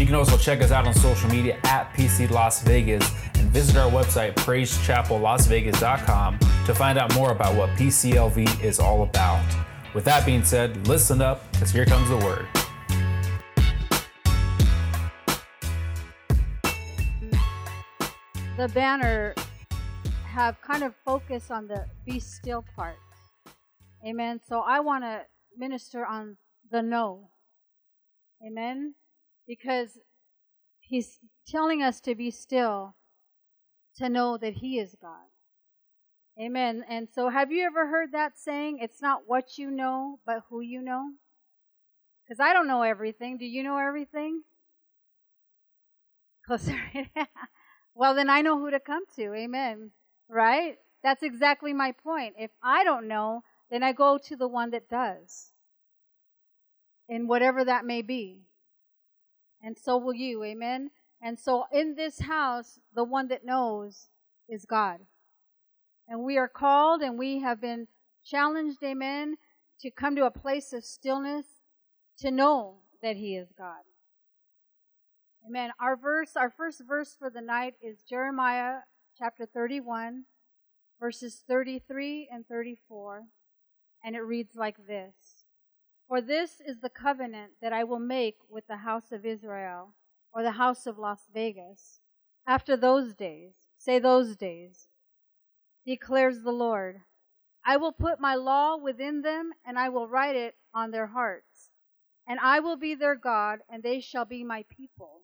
You can also check us out on social media at PC Las Vegas and visit our website, praisechapellasvegas.com, to find out more about what PCLV is all about. With that being said, listen up, because here comes the word. the banner have kind of focused on the be still part. Amen. So I want to minister on the know. Amen. Because he's telling us to be still to know that he is God. Amen. And so have you ever heard that saying? It's not what you know, but who you know? Because I don't know everything. Do you know everything? Closer. well, then I know who to come to. Amen. Right? That's exactly my point. If I don't know, then I go to the one that does. In whatever that may be. And so will you. Amen. And so in this house, the one that knows is God. And we are called and we have been challenged, amen, to come to a place of stillness to know that He is God. Amen. Our verse, our first verse for the night is Jeremiah chapter 31, verses 33 and 34. And it reads like this For this is the covenant that I will make with the house of Israel, or the house of Las Vegas, after those days. Say those days, declares the Lord. I will put my law within them, and I will write it on their hearts. And I will be their God, and they shall be my people.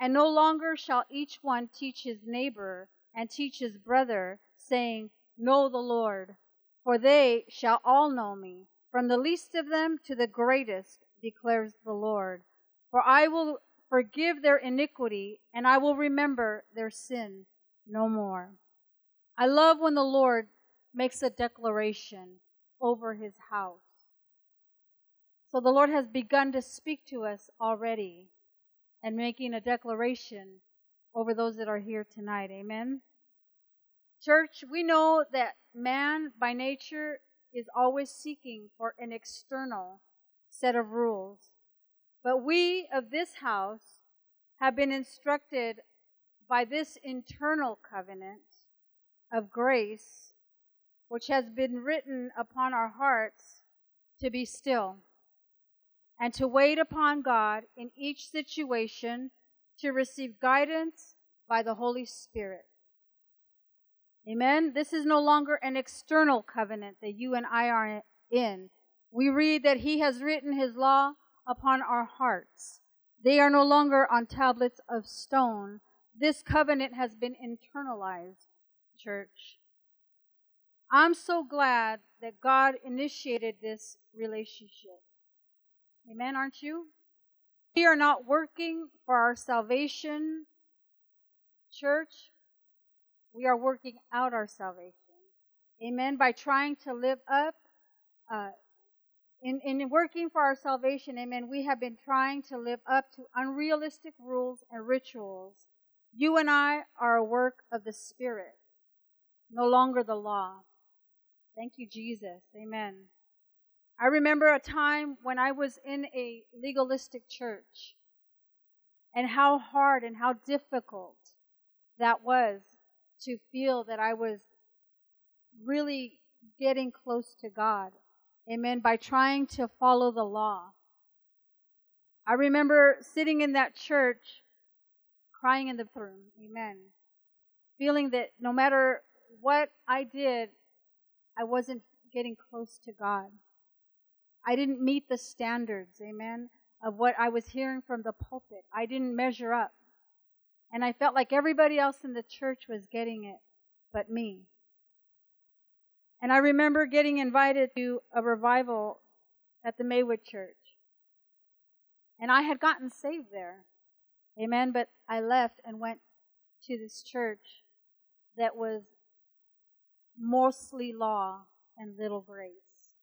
And no longer shall each one teach his neighbor and teach his brother, saying, Know the Lord. For they shall all know me, from the least of them to the greatest, declares the Lord. For I will forgive their iniquity, and I will remember their sin no more. I love when the Lord makes a declaration over his house. So the Lord has begun to speak to us already and making a declaration over those that are here tonight. Amen. Church, we know that man by nature is always seeking for an external set of rules. But we of this house have been instructed by this internal covenant of grace, which has been written upon our hearts, to be still and to wait upon God in each situation to receive guidance by the Holy Spirit. Amen. This is no longer an external covenant that you and I are in. We read that He has written His law upon our hearts. They are no longer on tablets of stone. This covenant has been internalized, church. I'm so glad that God initiated this relationship. Amen, aren't you? We are not working for our salvation, church. We are working out our salvation. Amen. By trying to live up, uh, in, in working for our salvation, amen, we have been trying to live up to unrealistic rules and rituals. You and I are a work of the Spirit, no longer the law. Thank you, Jesus. Amen. I remember a time when I was in a legalistic church and how hard and how difficult that was to feel that I was really getting close to God. Amen. By trying to follow the law. I remember sitting in that church crying in the room. Amen. Feeling that no matter what I did, I wasn't getting close to God. I didn't meet the standards, amen, of what I was hearing from the pulpit. I didn't measure up. And I felt like everybody else in the church was getting it, but me. And I remember getting invited to a revival at the Maywood Church. And I had gotten saved there. Amen. But I left and went to this church that was mostly law and little grace.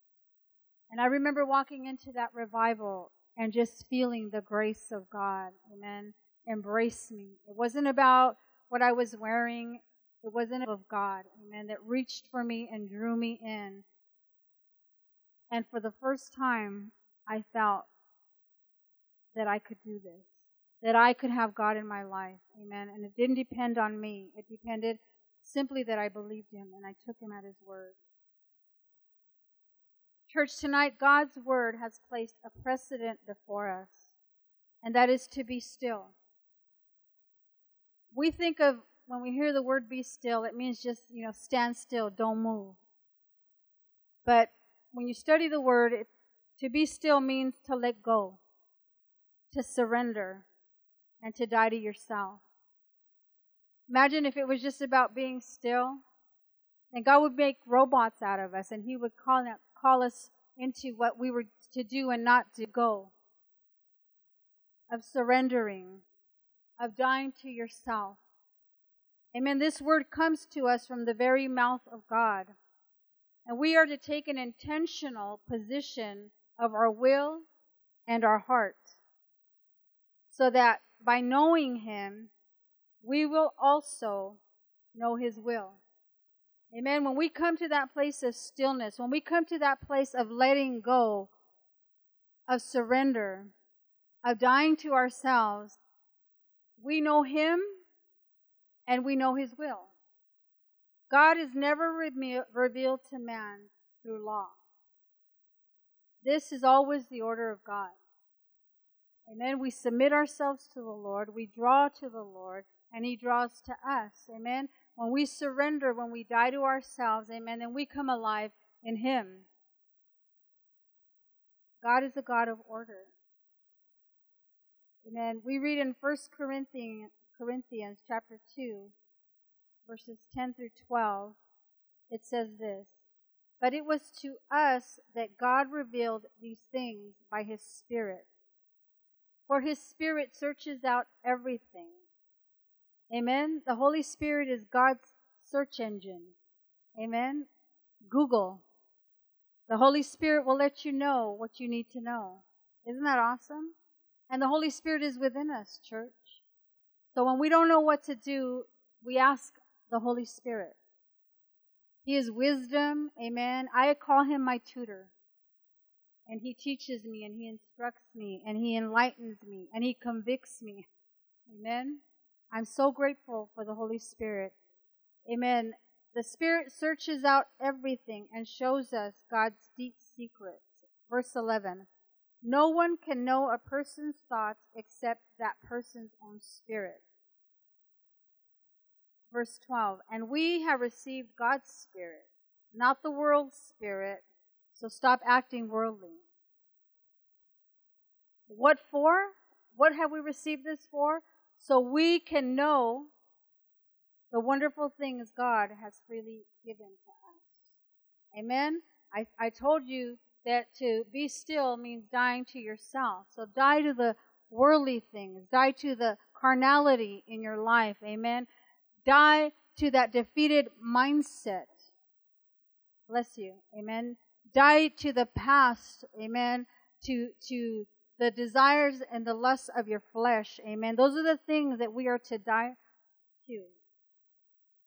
And I remember walking into that revival and just feeling the grace of God. Amen. Embrace me. It wasn't about what I was wearing. It wasn't of God. Amen. That reached for me and drew me in. And for the first time, I felt that I could do this, that I could have God in my life. Amen. And it didn't depend on me. It depended simply that I believed Him and I took Him at His word. Church, tonight, God's word has placed a precedent before us, and that is to be still. We think of when we hear the word be still, it means just, you know, stand still, don't move. But when you study the word, it, to be still means to let go, to surrender, and to die to yourself. Imagine if it was just about being still, and God would make robots out of us, and He would call, call us into what we were to do and not to go, of surrendering, of dying to yourself. Amen. This word comes to us from the very mouth of God. And we are to take an intentional position of our will and our heart so that by knowing Him, we will also know His will. Amen. When we come to that place of stillness, when we come to that place of letting go, of surrender, of dying to ourselves, we know Him and we know His will. God is never re- revealed to man through law. This is always the order of God. Amen. We submit ourselves to the Lord, we draw to the Lord, and He draws to us. Amen. When we surrender, when we die to ourselves, amen, then we come alive in Him. God is a God of order. Amen. We read in 1 Corinthians, Corinthians chapter 2, verses 10 through 12, it says this But it was to us that God revealed these things by His Spirit. For His Spirit searches out everything. Amen. The Holy Spirit is God's search engine. Amen. Google. The Holy Spirit will let you know what you need to know. Isn't that awesome? And the Holy Spirit is within us, church. So when we don't know what to do, we ask the Holy Spirit. He is wisdom. Amen. I call him my tutor. And he teaches me and he instructs me and he enlightens me and he convicts me. Amen. I'm so grateful for the Holy Spirit. Amen. The Spirit searches out everything and shows us God's deep secrets. Verse 11. No one can know a person's thoughts except that person's own spirit. Verse 12, and we have received God's Spirit, not the world's Spirit, so stop acting worldly. What for? What have we received this for? So we can know the wonderful things God has freely given to us. Amen? I, I told you that to be still means dying to yourself. So die to the worldly things, die to the carnality in your life. Amen? Die to that defeated mindset. Bless you. Amen. Die to the past. Amen. To, to the desires and the lusts of your flesh. Amen. Those are the things that we are to die to.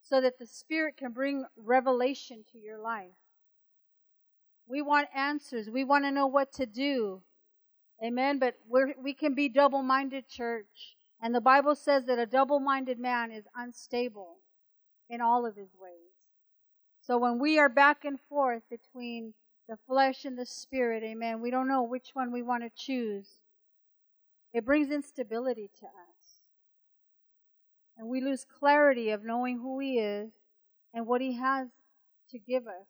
So that the Spirit can bring revelation to your life. We want answers. We want to know what to do. Amen. But we we can be double minded, church. And the Bible says that a double minded man is unstable in all of his ways. So when we are back and forth between the flesh and the spirit, amen, we don't know which one we want to choose. It brings instability to us. And we lose clarity of knowing who He is and what He has to give us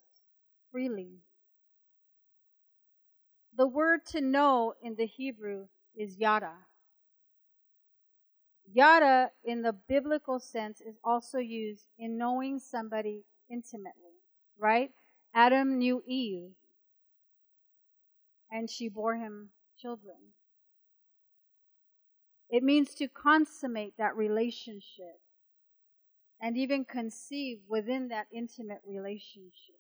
freely. The word to know in the Hebrew is yada. Yada, in the biblical sense, is also used in knowing somebody intimately, right? Adam knew Eve, and she bore him children. It means to consummate that relationship and even conceive within that intimate relationship.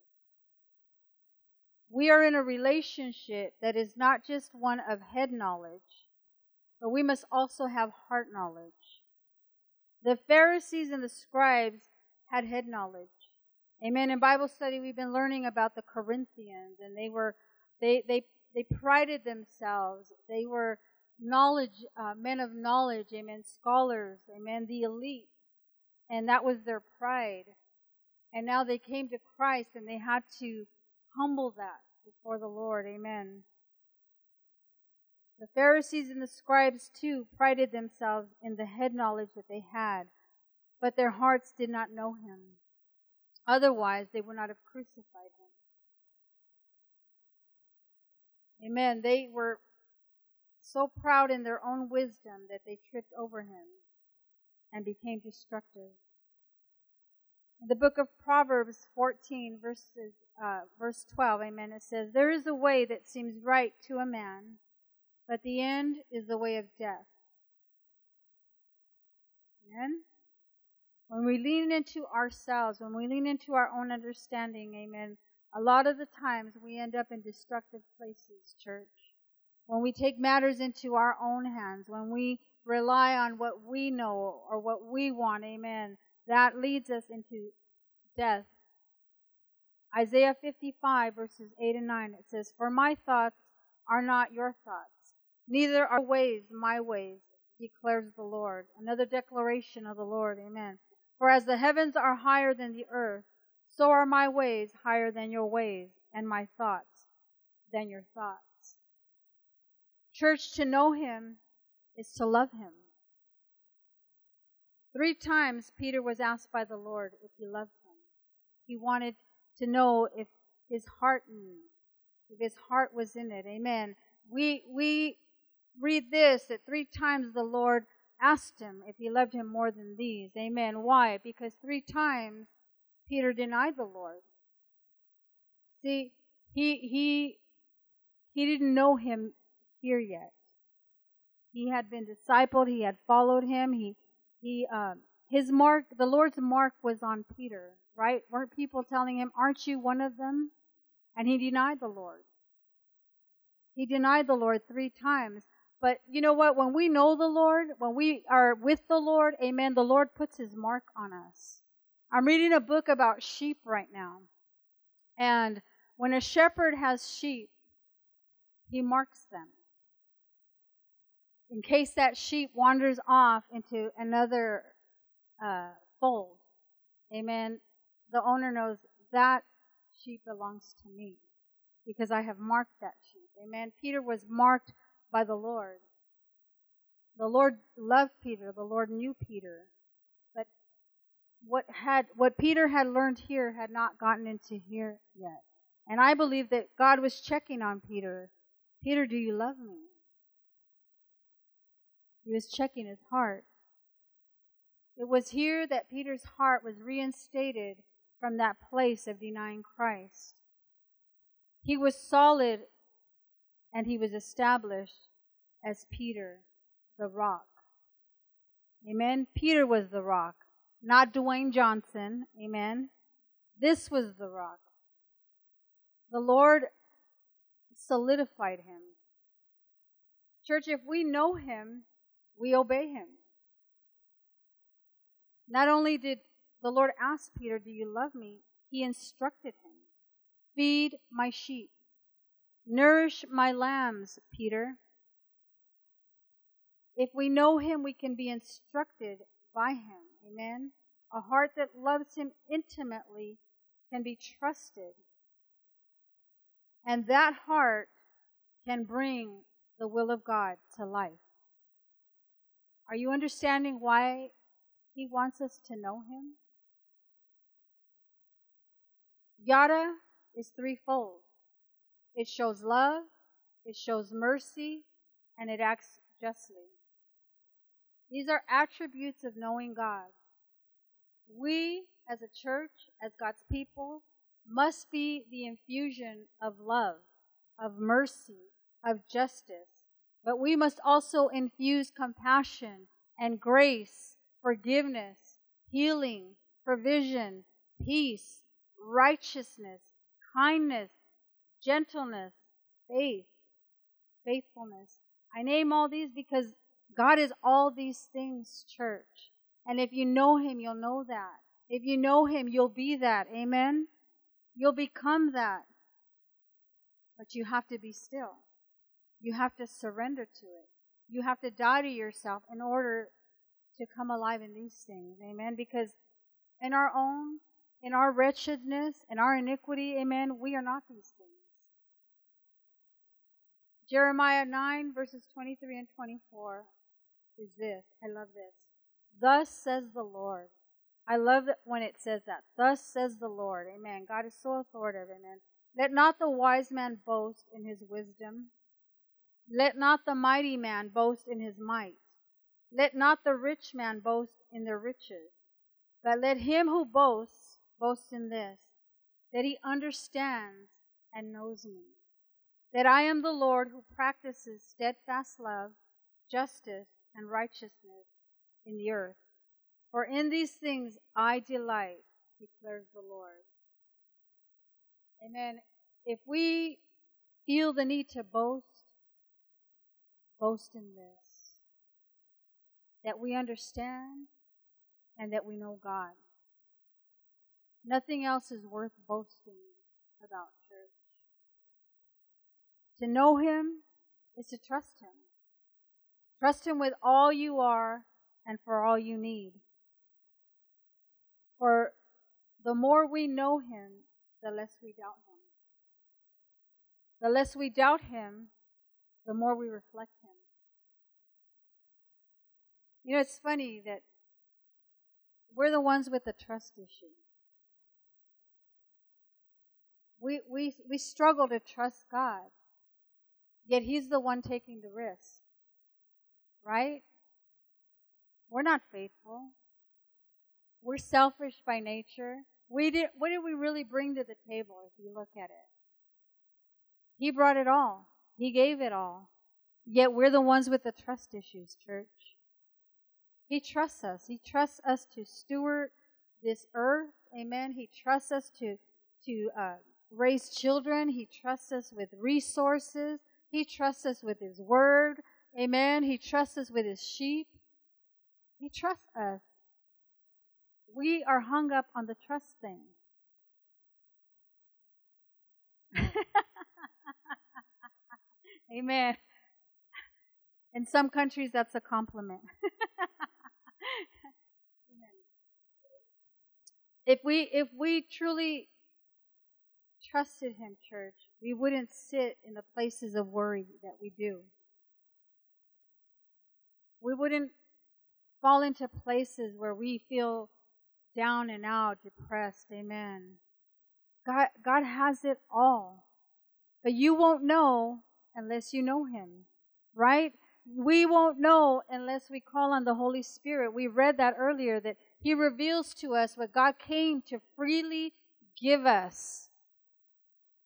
We are in a relationship that is not just one of head knowledge, but we must also have heart knowledge. The Pharisees and the scribes had head knowledge. Amen. In Bible study, we've been learning about the Corinthians, and they were they they they prided themselves. They were knowledge uh, men of knowledge. Amen. Scholars. Amen. The elite, and that was their pride. And now they came to Christ, and they had to humble that before the Lord. Amen. The Pharisees and the scribes too prided themselves in the head knowledge that they had, but their hearts did not know him. Otherwise, they would not have crucified him. Amen. They were so proud in their own wisdom that they tripped over him and became destructive. The book of Proverbs 14, verses, uh, verse 12, amen, it says, There is a way that seems right to a man, but the end is the way of death. Amen? When we lean into ourselves, when we lean into our own understanding, amen, a lot of the times we end up in destructive places, church. When we take matters into our own hands, when we rely on what we know or what we want, amen, that leads us into death. Isaiah 55 verses 8 and 9, it says, For my thoughts are not your thoughts, neither are ways my ways, declares the Lord. Another declaration of the Lord, amen. For as the heavens are higher than the earth, so are my ways higher than your ways, and my thoughts than your thoughts. Church, to know him is to love him. Three times Peter was asked by the Lord if he loved him. He wanted to know if his heart knew, if his heart was in it. Amen. We, we read this that three times the Lord asked him if he loved him more than these. Amen. Why? Because three times Peter denied the Lord. See, he he he didn't know him here yet. He had been discipled. He had followed him. He he um, his mark, the Lord's mark was on Peter, right? Weren't people telling him, "Aren't you one of them?" And he denied the Lord. He denied the Lord three times. But you know what? When we know the Lord, when we are with the Lord, amen, the Lord puts his mark on us. I'm reading a book about sheep right now. And when a shepherd has sheep, he marks them. In case that sheep wanders off into another uh, fold, amen, the owner knows that sheep belongs to me because I have marked that sheep. Amen. Peter was marked by the Lord. The Lord loved Peter. The Lord knew Peter. But what had what Peter had learned here had not gotten into here yet. And I believe that God was checking on Peter. Peter, do you love me? He was checking his heart. It was here that Peter's heart was reinstated from that place of denying Christ. He was solid and he was established as Peter, the rock. Amen. Peter was the rock, not Dwayne Johnson. Amen. This was the rock. The Lord solidified him. Church, if we know him, we obey him. Not only did the Lord ask Peter, Do you love me? He instructed him Feed my sheep. Nourish my lambs, Peter. If we know him, we can be instructed by him. Amen. A heart that loves him intimately can be trusted. And that heart can bring the will of God to life. Are you understanding why he wants us to know him? Yada is threefold it shows love, it shows mercy, and it acts justly. These are attributes of knowing God. We, as a church, as God's people, must be the infusion of love, of mercy, of justice. But we must also infuse compassion and grace, forgiveness, healing, provision, peace, righteousness, kindness, gentleness, faith, faithfulness. I name all these because God is all these things, church. And if you know Him, you'll know that. If you know Him, you'll be that. Amen? You'll become that. But you have to be still. You have to surrender to it. You have to die to yourself in order to come alive in these things. Amen? Because in our own, in our wretchedness, in our iniquity, amen, we are not these things. Jeremiah 9, verses 23 and 24 is this. I love this. Thus says the Lord. I love it when it says that. Thus says the Lord. Amen. God is so authoritative. Amen. Let not the wise man boast in his wisdom. Let not the mighty man boast in his might. Let not the rich man boast in their riches. But let him who boasts boast in this, that he understands and knows me. That I am the Lord who practices steadfast love, justice, and righteousness in the earth. For in these things I delight, declares the Lord. Amen. If we feel the need to boast, boast in this that we understand and that we know God. Nothing else is worth boasting about, church. To know Him is to trust Him. Trust Him with all you are and for all you need. For the more we know Him, the less we doubt Him. The less we doubt Him, the more we reflect Him. You know, it's funny that we're the ones with the trust issue. We, we, we struggle to trust God, yet He's the one taking the risk. Right? We're not faithful. We're selfish by nature. We did, what did we really bring to the table if you look at it? He brought it all. He gave it all. Yet we're the ones with the trust issues, church. He trusts us. He trusts us to steward this earth. Amen. He trusts us to, to uh, raise children. He trusts us with resources. He trusts us with His word. Amen. He trusts us with His sheep. He trusts us. We are hung up on the trust thing. Amen. In some countries, that's a compliment. if we if we truly trusted him church we wouldn't sit in the places of worry that we do. We wouldn't fall into places where we feel down and out depressed amen. God god has it all but you won't know unless you know him right? We won't know unless we call on the holy spirit. We read that earlier that he reveals to us what God came to freely give us.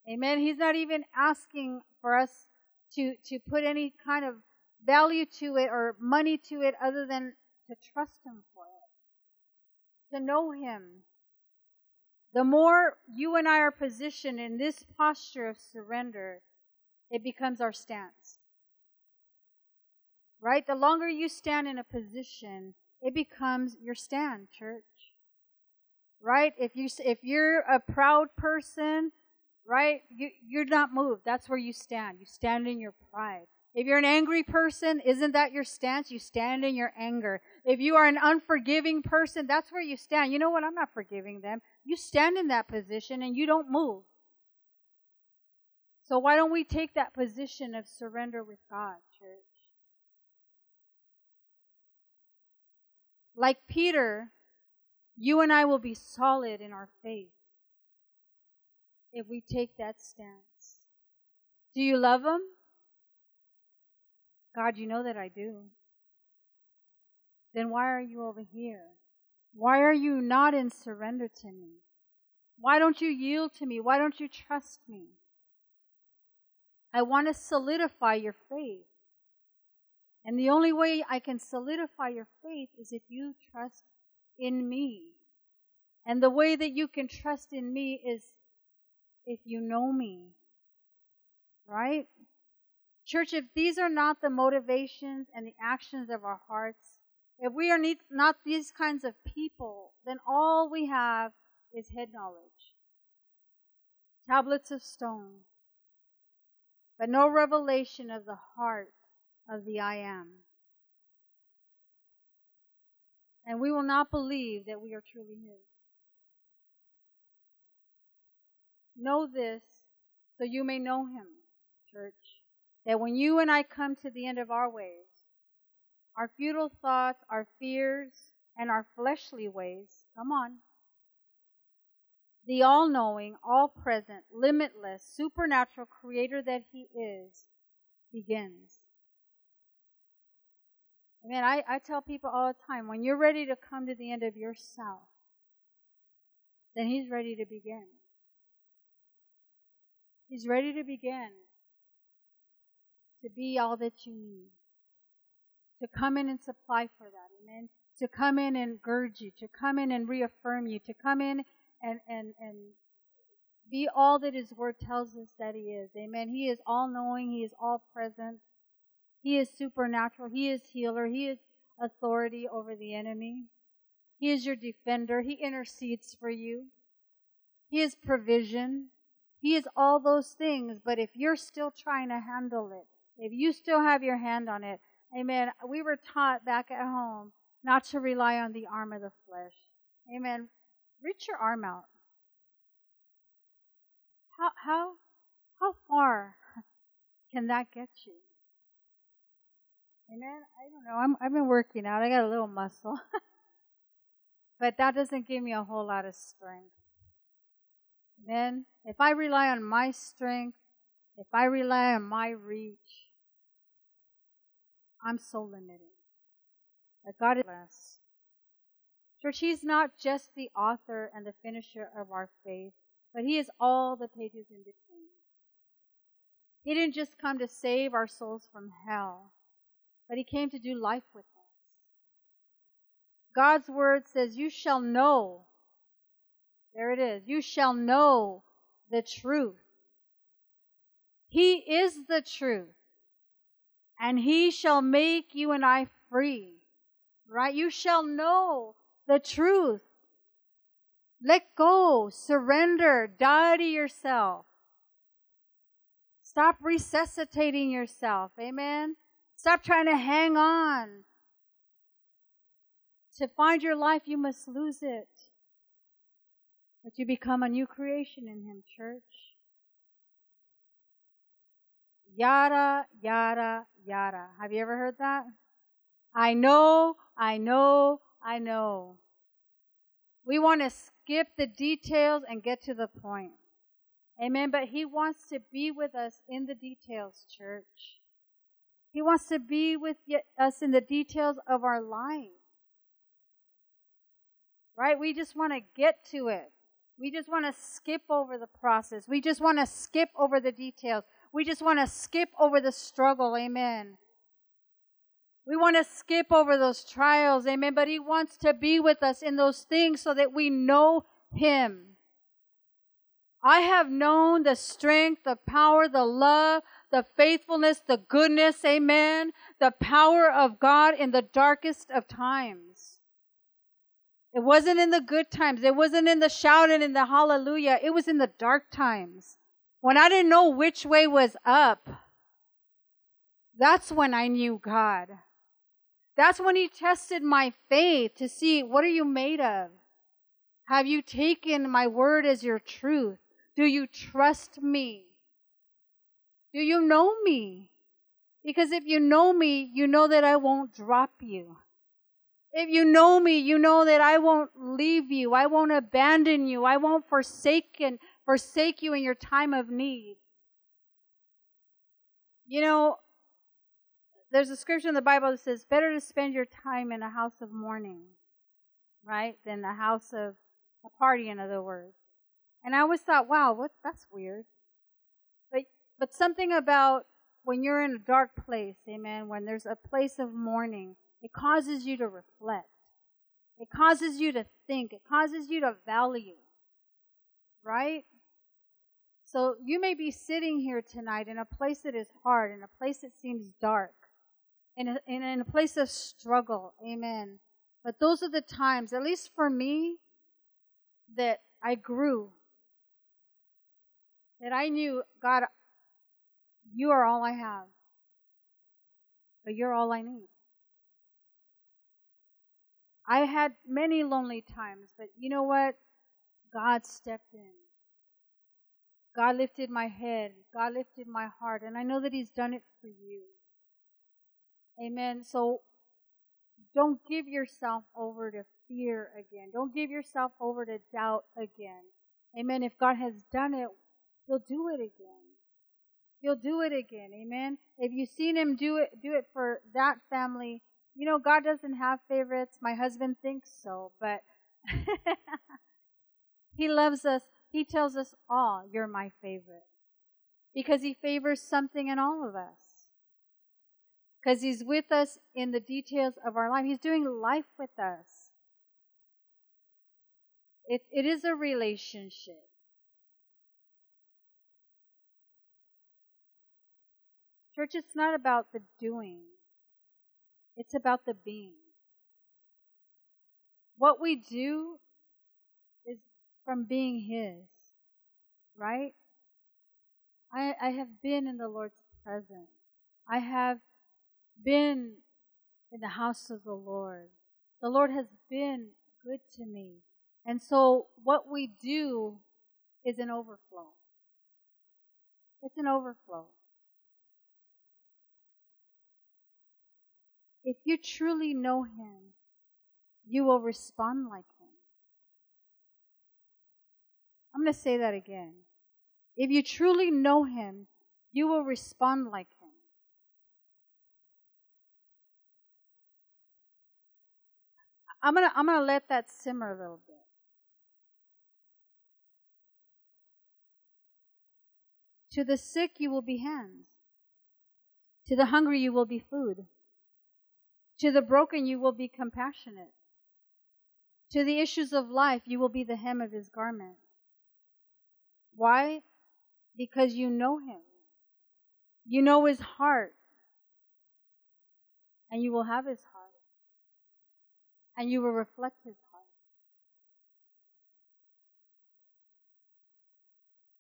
Amen. He's not even asking for us to, to put any kind of value to it or money to it other than to trust Him for it, to know Him. The more you and I are positioned in this posture of surrender, it becomes our stance. Right? The longer you stand in a position it becomes your stand, church. Right? If you if you're a proud person, right? You you're not moved. That's where you stand. You stand in your pride. If you're an angry person, isn't that your stance? You stand in your anger. If you are an unforgiving person, that's where you stand. You know what? I'm not forgiving them. You stand in that position and you don't move. So why don't we take that position of surrender with God, church? Like Peter, you and I will be solid in our faith if we take that stance. Do you love Him? God, you know that I do. Then why are you over here? Why are you not in surrender to me? Why don't you yield to me? Why don't you trust me? I want to solidify your faith. And the only way I can solidify your faith is if you trust in me. And the way that you can trust in me is if you know me. right? Church, if these are not the motivations and the actions of our hearts, if we are not these kinds of people, then all we have is head knowledge. Tablets of stone. But no revelation of the heart of the I am. And we will not believe that we are truly His. Know this so you may know Him, church. That when you and I come to the end of our ways, our futile thoughts, our fears, and our fleshly ways, come on, the all knowing, all present, limitless, supernatural creator that He is, begins. Amen. I, I tell people all the time when you're ready to come to the end of yourself, then He's ready to begin. He's ready to begin to be all that you need, to come in and supply for that. Amen. To come in and gird you, to come in and reaffirm you, to come in and, and, and be all that His Word tells us that He is. Amen. He is all knowing. He is all present. He is supernatural. He is healer. He is authority over the enemy. He is your defender. He intercedes for you. He is provision. He is all those things, but if you're still trying to handle it, if you still have your hand on it, amen. We were taught back at home not to rely on the arm of the flesh. Amen. Reach your arm out. How how how far can that get you? Amen. I don't know. I'm I've been working out. I got a little muscle. but that doesn't give me a whole lot of strength. Then, if I rely on my strength, if I rely on my reach, I'm so limited. But God is less. Church, He's not just the author and the finisher of our faith, but He is all the pages in between. He didn't just come to save our souls from hell, but He came to do life with us. God's word says, You shall know there it is. You shall know the truth. He is the truth. And he shall make you and I free. Right? You shall know the truth. Let go, surrender, die to yourself. Stop resuscitating yourself. Amen. Stop trying to hang on. To find your life, you must lose it. But you become a new creation in Him, church. Yada, yada, yada. Have you ever heard that? I know, I know, I know. We want to skip the details and get to the point. Amen. But He wants to be with us in the details, church. He wants to be with us in the details of our life. Right? We just want to get to it. We just want to skip over the process. We just want to skip over the details. We just want to skip over the struggle. Amen. We want to skip over those trials. Amen. But He wants to be with us in those things so that we know Him. I have known the strength, the power, the love, the faithfulness, the goodness, amen, the power of God in the darkest of times. It wasn't in the good times. It wasn't in the shouting and the hallelujah. It was in the dark times. When I didn't know which way was up. That's when I knew God. That's when He tested my faith to see what are you made of? Have you taken my word as your truth? Do you trust me? Do you know me? Because if you know me, you know that I won't drop you. If you know me, you know that I won't leave you. I won't abandon you. I won't forsake and forsake you in your time of need. You know, there's a scripture in the Bible that says, better to spend your time in a house of mourning, right, than a house of a party, in other words. And I always thought, wow, what that's weird. But something about when you're in a dark place, amen, when there's a place of mourning, it causes you to reflect. It causes you to think. It causes you to value. Right? So you may be sitting here tonight in a place that is hard, in a place that seems dark, in a, in a place of struggle. Amen. But those are the times, at least for me, that I grew. That I knew, God, you are all I have. But you're all I need. I had many lonely times, but you know what? God stepped in. God lifted my head. God lifted my heart. And I know that He's done it for you. Amen. So don't give yourself over to fear again. Don't give yourself over to doubt again. Amen. If God has done it, He'll do it again. He'll do it again. Amen. If you've seen Him do it, do it for that family. You know, God doesn't have favorites. My husband thinks so, but He loves us. He tells us all, You're my favorite. Because He favors something in all of us. Because He's with us in the details of our life. He's doing life with us. It, it is a relationship. Church, it's not about the doing, it's about the being. What we do is from being His, right? I, I have been in the Lord's presence. I have been in the house of the Lord. The Lord has been good to me. And so what we do is an overflow. It's an overflow. If you truly know Him, you will respond like Him. I'm going to say that again. If you truly know Him, you will respond like Him. I'm gonna I'm gonna let that simmer a little bit. To the sick you will be hands. To the hungry you will be food. To the broken you will be compassionate. To the issues of life you will be the hem of his garment. Why? Because you know him. You know his heart. And you will have his heart and you will reflect his heart.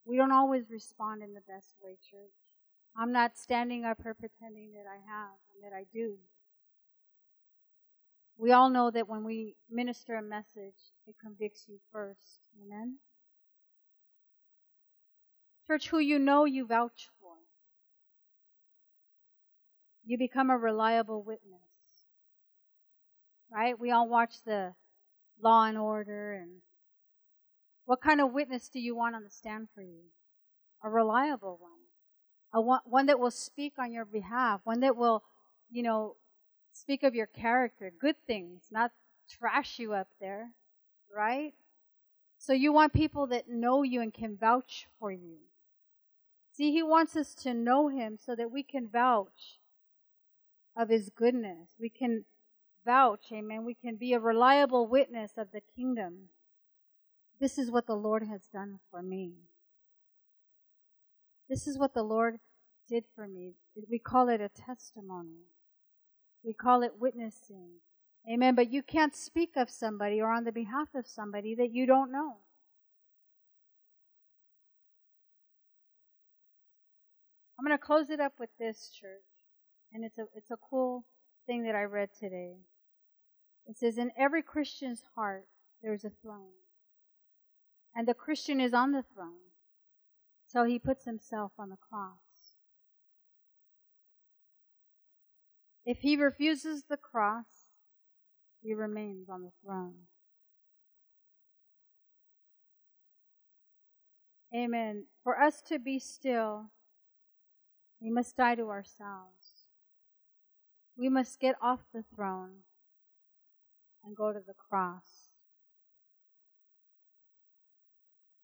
We don't always respond in the best way, church. I'm not standing up here pretending that I have and that I do. We all know that when we minister a message, it convicts you first. Amen? Church, who you know, you vouch for. You become a reliable witness right? We all watch the Law and Order and what kind of witness do you want on the stand for you? A reliable one. A one, one that will speak on your behalf, one that will, you know, speak of your character, good things, not trash you up there, right? So you want people that know you and can vouch for you. See, he wants us to know him so that we can vouch of his goodness. We can vouch, amen. We can be a reliable witness of the kingdom. This is what the Lord has done for me. This is what the Lord did for me. We call it a testimony. We call it witnessing. Amen. But you can't speak of somebody or on the behalf of somebody that you don't know. I'm going to close it up with this, church. And it's a, it's a cool thing that I read today. It says, In every Christian's heart, there is a throne. And the Christian is on the throne. So he puts himself on the cross. If he refuses the cross, he remains on the throne. Amen. For us to be still, we must die to ourselves. We must get off the throne and go to the cross.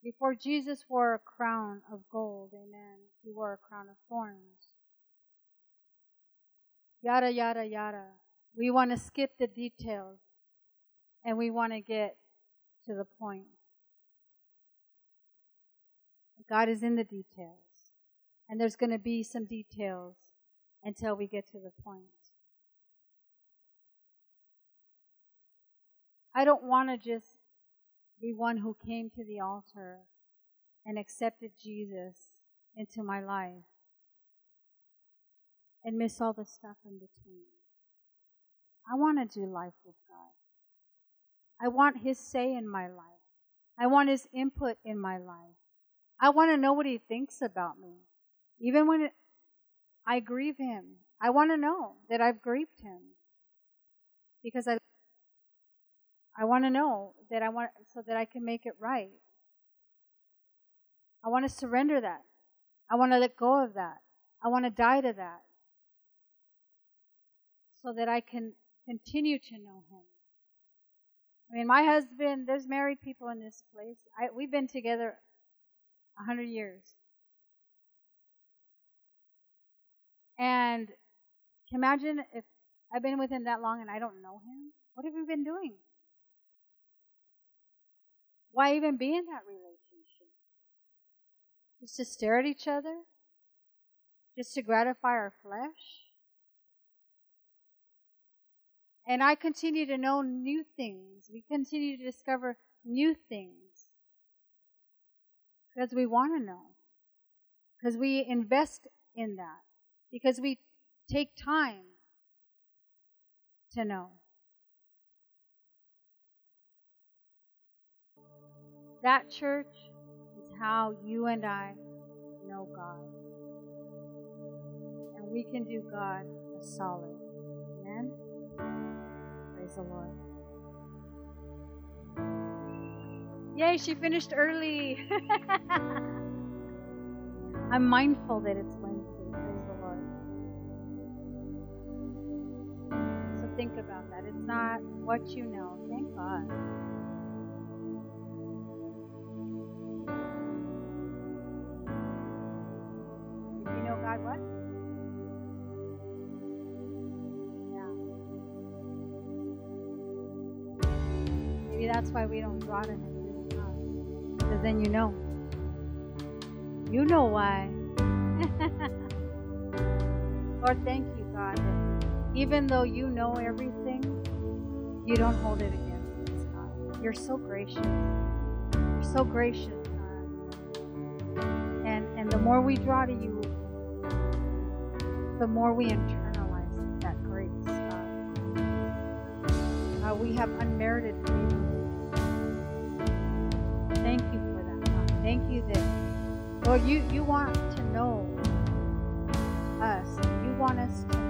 Before Jesus wore a crown of gold, amen, he wore a crown of thorns. Yada, yada, yada. We want to skip the details and we want to get to the point. God is in the details. And there's going to be some details until we get to the point. I don't want to just be one who came to the altar and accepted Jesus into my life and miss all the stuff in between. I want to do life with God. I want His say in my life. I want His input in my life. I want to know what He thinks about me. Even when I grieve Him, I want to know that I've grieved Him. Because I, I want to know that I want, so that I can make it right. I want to surrender that. I want to let go of that. I want to die to that so that I can continue to know Him. I mean, my husband, there's married people in this place. I, we've been together a hundred years. And imagine if I've been with him that long and I don't know him. What have we been doing? Why even be in that relationship? Just to stare at each other? Just to gratify our flesh? And I continue to know new things. We continue to discover new things. Because we want to know. Because we invest in that. Because we take time to know. That church is how you and I know God. And we can do God a solid. Amen? Praise the Lord. Yay, she finished early. I'm mindful that it's Wednesday. Praise the Lord. So think about that. It's not what you know. Thank God. If you know God, what? Maybe that's why we don't draw to Him. Because then you know. You know why. Lord, thank you, God, even though you know everything, you don't hold it against us, God. You're so gracious. You're so gracious, God. And and the more we draw to you, the more we internalize that grace, God. Uh, we have unmerited favor. Lord, you, you want to know us. You want us to